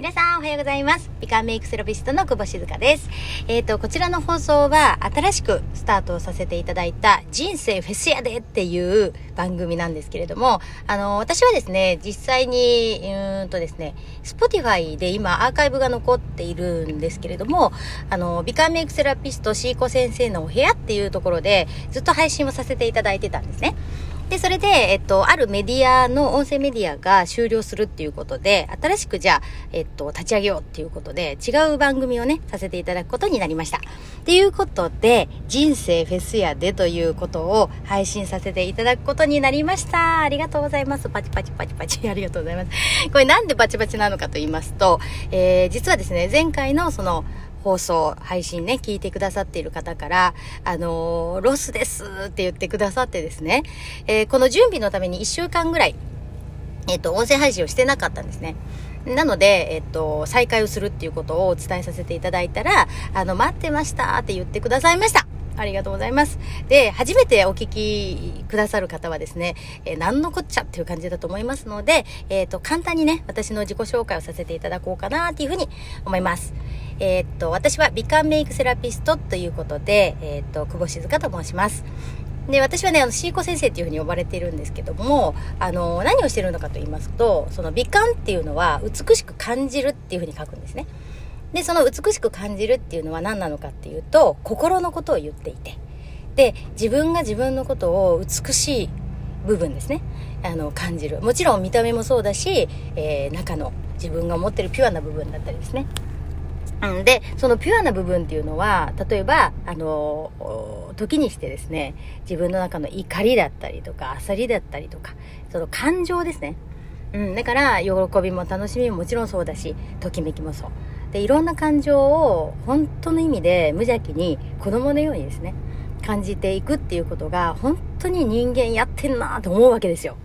皆さんおはようございます。美顔メイクセラピストの久保静香です。えっ、ー、と、こちらの放送は新しくスタートさせていただいた人生フェスやでっていう番組なんですけれども、あの、私はですね、実際に、うんとですね、Spotify で今アーカイブが残っているんですけれども、あの、美顔メイクセラピストシーコ先生のお部屋っていうところでずっと配信をさせていただいてたんですね。で、それで、えっと、あるメディアの音声メディアが終了するっていうことで、新しくじゃあ、えっと、立ち上げようっていうことで、違う番組をね、させていただくことになりました。っていうことで、人生フェスやでということを配信させていただくことになりました。ありがとうございます。パチパチパチパチ。ありがとうございます。これなんでパチパチなのかと言いますと、えー、実はですね、前回のその、放送、配信ね、聞いてくださっている方から、あのー、ロスですって言ってくださってですね、えー、この準備のために1週間ぐらい、えっ、と、音声配信をしてなかったんですね。なので、えっと、再開をするっていうことをお伝えさせていただいたら、あの、待ってましたって言ってくださいました。ありがとうございます。で、初めてお聞きくださる方はですね、えー、何のこっちゃっていう感じだと思いますので、えっ、ー、と、簡単にね、私の自己紹介をさせていただこうかなっていうふうに思います。えー、っと、私は美観メイクセラピストということで、えー、っと、久保静香と申します。で、私はね、あの、シーコ先生っていうふうに呼ばれているんですけども、あの、何をしてるのかと言いますと、その美観っていうのは美しく感じるっていうふうに書くんですね。で、その美しく感じるっていうのは何なのかっていうと、心のことを言っていて。で、自分が自分のことを美しい部分ですね。あの、感じる。もちろん見た目もそうだし、えー、中の自分が持ってるピュアな部分だったりですね。うん、で、そのピュアな部分っていうのは、例えば、あの、時にしてですね、自分の中の怒りだったりとか、焦りだったりとか、その感情ですね。うん、だから、喜びも楽しみももちろんそうだし、ときめきもそう。で、いろんな感情を、本当の意味で無邪気に、子供のようにですね、感じていくっていうことが、本当に人間やってんなと思うわけですよ。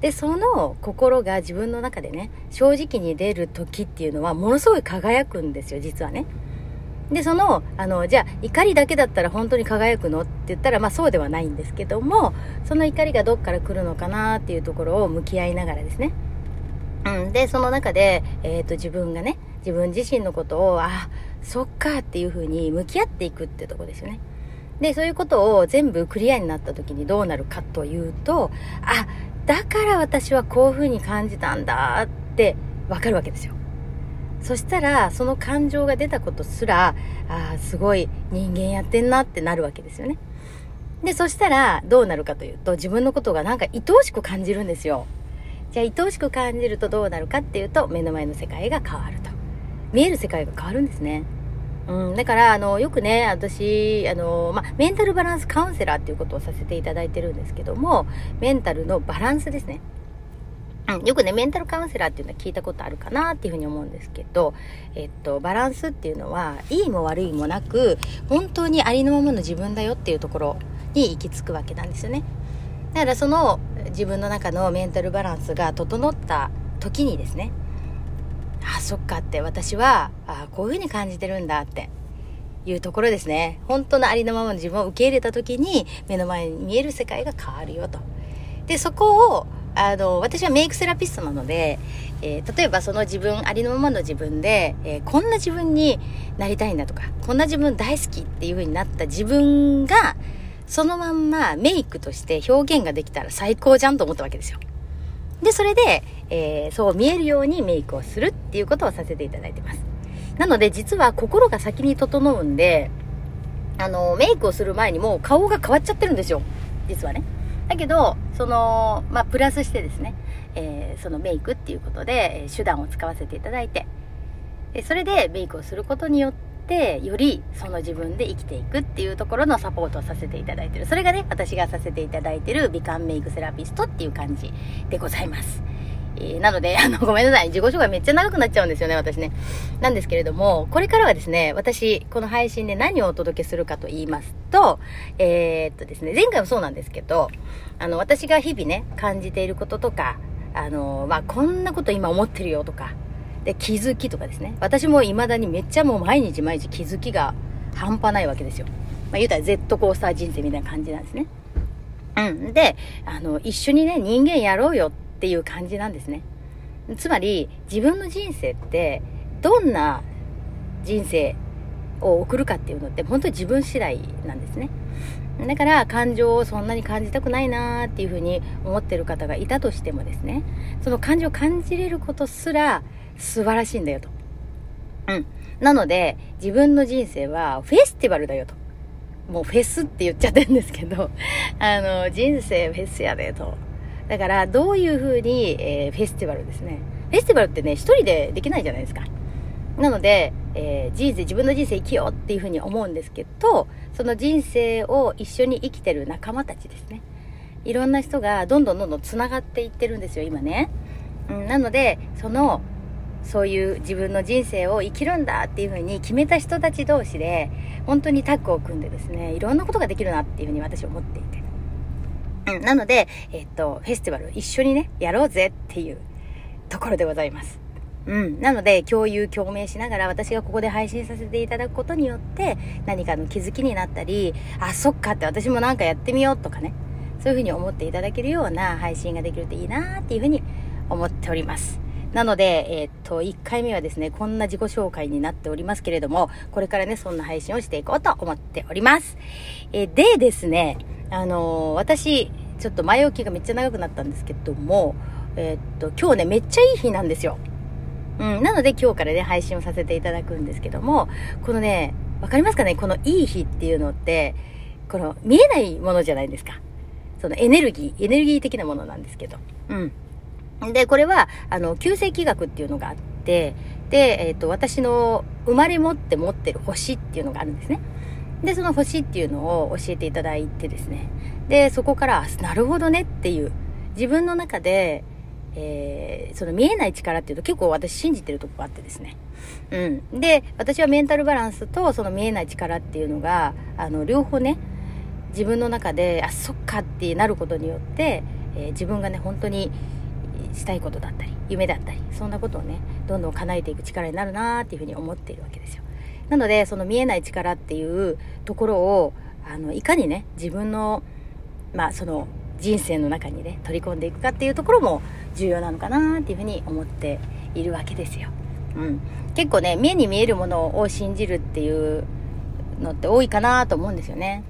で、その心が自分の中でね、正直に出る時っていうのは、ものすごい輝くんですよ、実はね。で、その、あの、じゃあ、怒りだけだったら本当に輝くのって言ったら、まあそうではないんですけども、その怒りがどっから来るのかなっていうところを向き合いながらですね。うん。で、その中で、えっ、ー、と、自分がね、自分自身のことを、あ、そっかっていうふうに向き合っていくってとこですよね。で、そういうことを全部クリアになった時にどうなるかというと、あ、だから私はこういう風に感じたんだってわかるわけですよ。そしたら、その感情が出たことすら、ああ、すごい人間やってんなってなるわけですよね。で、そしたら、どうなるかというと、自分のことがなんか愛おしく感じるんですよ。じゃあ、愛おしく感じるとどうなるかっていうと、目の前の世界が変わると。見える世界が変わるんですね。うん、だから、あの、よくね、私、あの、まメンタルバランスカウンセラーっていうことをさせていただいてるんですけども、メンタルのバランスですね。うん、よくね、メンタルカウンセラーっていうのは聞いたことあるかなっていうふうに思うんですけど、えっと、バランスっていうのは、いいも悪いもなく、本当にありのままの自分だよっていうところに行き着くわけなんですよね。だからその自分の中のメンタルバランスが整った時にですね、あそっかって私はあこういう風に感じてるんだっていうところですね。本当のありのままの自分を受け入れた時に目の前に見える世界が変わるよと。でそこをあの私はメイクセラピストなので、えー、例えばその自分ありのままの自分で、えー、こんな自分になりたいんだとかこんな自分大好きっていう風になった自分がそのまんまメイクとして表現ができたら最高じゃんと思ったわけですよ。で、それで、えー、そう見えるようにメイクをするっていうことをさせていただいてます。なので、実は心が先に整うんで、あの、メイクをする前にもう顔が変わっちゃってるんですよ。実はね。だけど、その、まあ、プラスしてですね、えー、そのメイクっていうことで、手段を使わせていただいて、それでメイクをすることによって、てよりその自分で生きていくっていうところのサポートをさせていただいてるそれがね私がさせていただいてる美観メイクセラピストっていう感じでございます えー、なので、あの、ごめんなさい。自己紹介めっちゃ長くなっちゃうんですよね、私ね。なんですけれども、これからはですね、私、この配信で何をお届けするかと言いますと、えー、っとですね、前回もそうなんですけど、あの、私が日々ね、感じていることとか、あの、まあ、こんなこと今思ってるよとか、で、気づきとかですね。私も未だにめっちゃもう毎日毎日気づきが半端ないわけですよ。まあ言うたら Z コースター人生みたいな感じなんですね。うん。で、あの、一緒にね、人間やろうよっていう感じなんですね。つまり、自分の人生って、どんな人生を送るかっていうのって、本当に自分次第なんですね。だから感情をそんなに感じたくないなーっていうふうに思ってる方がいたとしてもですね、その感情を感じれることすら素晴らしいんだよと。うん。なので、自分の人生はフェスティバルだよと。もうフェスって言っちゃってるんですけど、あの、人生フェスやでと。だから、どういうふうに、えー、フェスティバルですね。フェスティバルってね、一人でできないじゃないですか。なので、えー、人生、自分の人生生きようっていうふうに思うんですけど、その人生を一緒に生きてる仲間たちですね。いろんな人がどんどんどんどん繋がっていってるんですよ、今ね。うん、なので、その、そういう自分の人生を生きるんだっていうふうに決めた人たち同士で、本当にタッグを組んでですね、いろんなことができるなっていうふうに私は思っていて。なので、えっと、フェスティバル一緒にね、やろうぜっていうところでございます。うん。なので、共有、共鳴しながら、私がここで配信させていただくことによって、何かの気づきになったり、あ、そっかって私もなんかやってみようとかね、そういうふうに思っていただけるような配信ができるといいなっていうふうに思っております。なので、えー、っと、1回目はですね、こんな自己紹介になっておりますけれども、これからね、そんな配信をしていこうと思っております。えー、でですね、あのー、私、ちょっと前置きがめっちゃ長くなったんですけども、えっと、今日ね、めっちゃいい日なんですよ。うん、なので今日からね、配信をさせていただくんですけども、このね、わかりますかねこのいい日っていうのって、この見えないものじゃないですか。そのエネルギー、エネルギー的なものなんですけど。うん。で、これは、あの、旧世紀学っていうのがあって、で、えっ、ー、と、私の生まれ持って持ってる星っていうのがあるんですね。で、その星っていうのを教えていただいてですね。で、そこから、なるほどねっていう、自分の中で、えー、その見えない力っていうと結構私信じてるとこがあってですね。うん。で、私はメンタルバランスとその見えない力っていうのが、あの、両方ね、自分の中で、あ、そっかってなることによって、えー、自分がね、本当に、したいことだったり夢だったりそんなことをねどんどん叶えていく力になるなーっていうふうに思っているわけですよ。なのでその見えない力っていうところをあのいかにね自分のまあその人生の中にね取り込んでいくかっていうところも重要なのかなっていうふうに思っているわけですよ、うん、結構ね目に見えるものを信じるっていうのって多いかなと思うんですよね。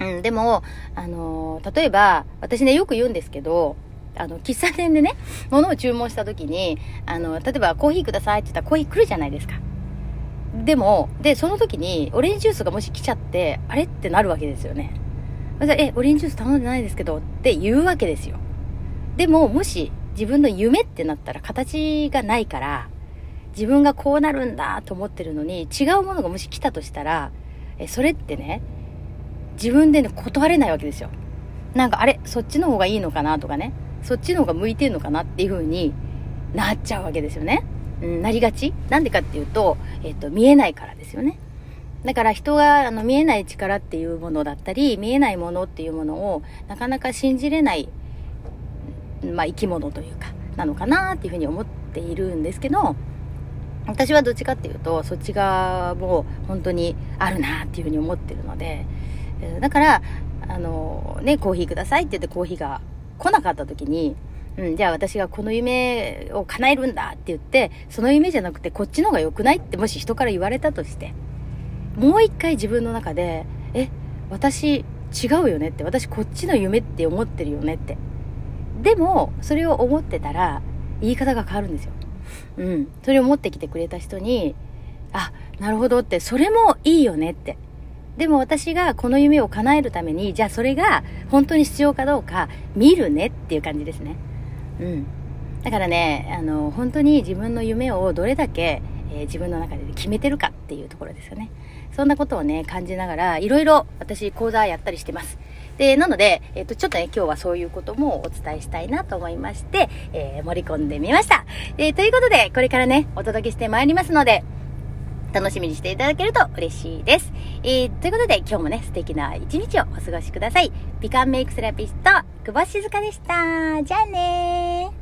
うん、でも、あのー、例えば、私ね、よく言うんですけど、あの、喫茶店でね、物を注文した時に、あの、例えばコーヒーくださいって言ったらコーヒー来るじゃないですか。でも、で、その時に、オレンジジュースがもし来ちゃって、あれってなるわけですよね。え、オレンジジュース頼んでないですけど、って言うわけですよ。でも、もし、自分の夢ってなったら形がないから、自分がこうなるんだと思ってるのに、違うものがもし来たとしたら、え、それってね、自分でね、断れないわけですよ。なんか、あれ、そっちの方がいいのかなとかね。そっちの方が向いてんのかなっていう風になっちゃうわけですよね。うん、なりがちなんでかっていうと、えっ、と、見えないからですよね。だから人があの見えない力っていうものだったり、見えないものっていうものをなかなか信じれない、まあ生き物というか、なのかなっていうふうに思っているんですけど、私はどっちかっていうと、そっち側も本当にあるなっていうふうに思ってるので、だから、あの、ね、コーヒーくださいって言ってコーヒーが来なかった時に、うん、じゃあ私がこの夢を叶えるんだって言って、その夢じゃなくてこっちの方が良くないってもし人から言われたとして、もう一回自分の中で、え、私違うよねって、私こっちの夢って思ってるよねって。でも、それを思ってたら、言い方が変わるんですよ。うん。それを持ってきてくれた人に、あ、なるほどって、それもいいよねって。でも私がこの夢を叶えるために、じゃあそれが本当に必要かどうか見るねっていう感じですね。うん。だからね、あの、本当に自分の夢をどれだけ、えー、自分の中で決めてるかっていうところですよね。そんなことをね、感じながら、いろいろ私講座やったりしてます。で、なので、えっ、ー、と、ちょっとね、今日はそういうこともお伝えしたいなと思いまして、えー、盛り込んでみました。えー、ということで、これからね、お届けしてまいりますので、楽しみにしていただけると嬉しいです。えー、ということで今日もね、素敵な一日をお過ごしください。美観メイクセラピスト、久保静香でした。じゃあねー。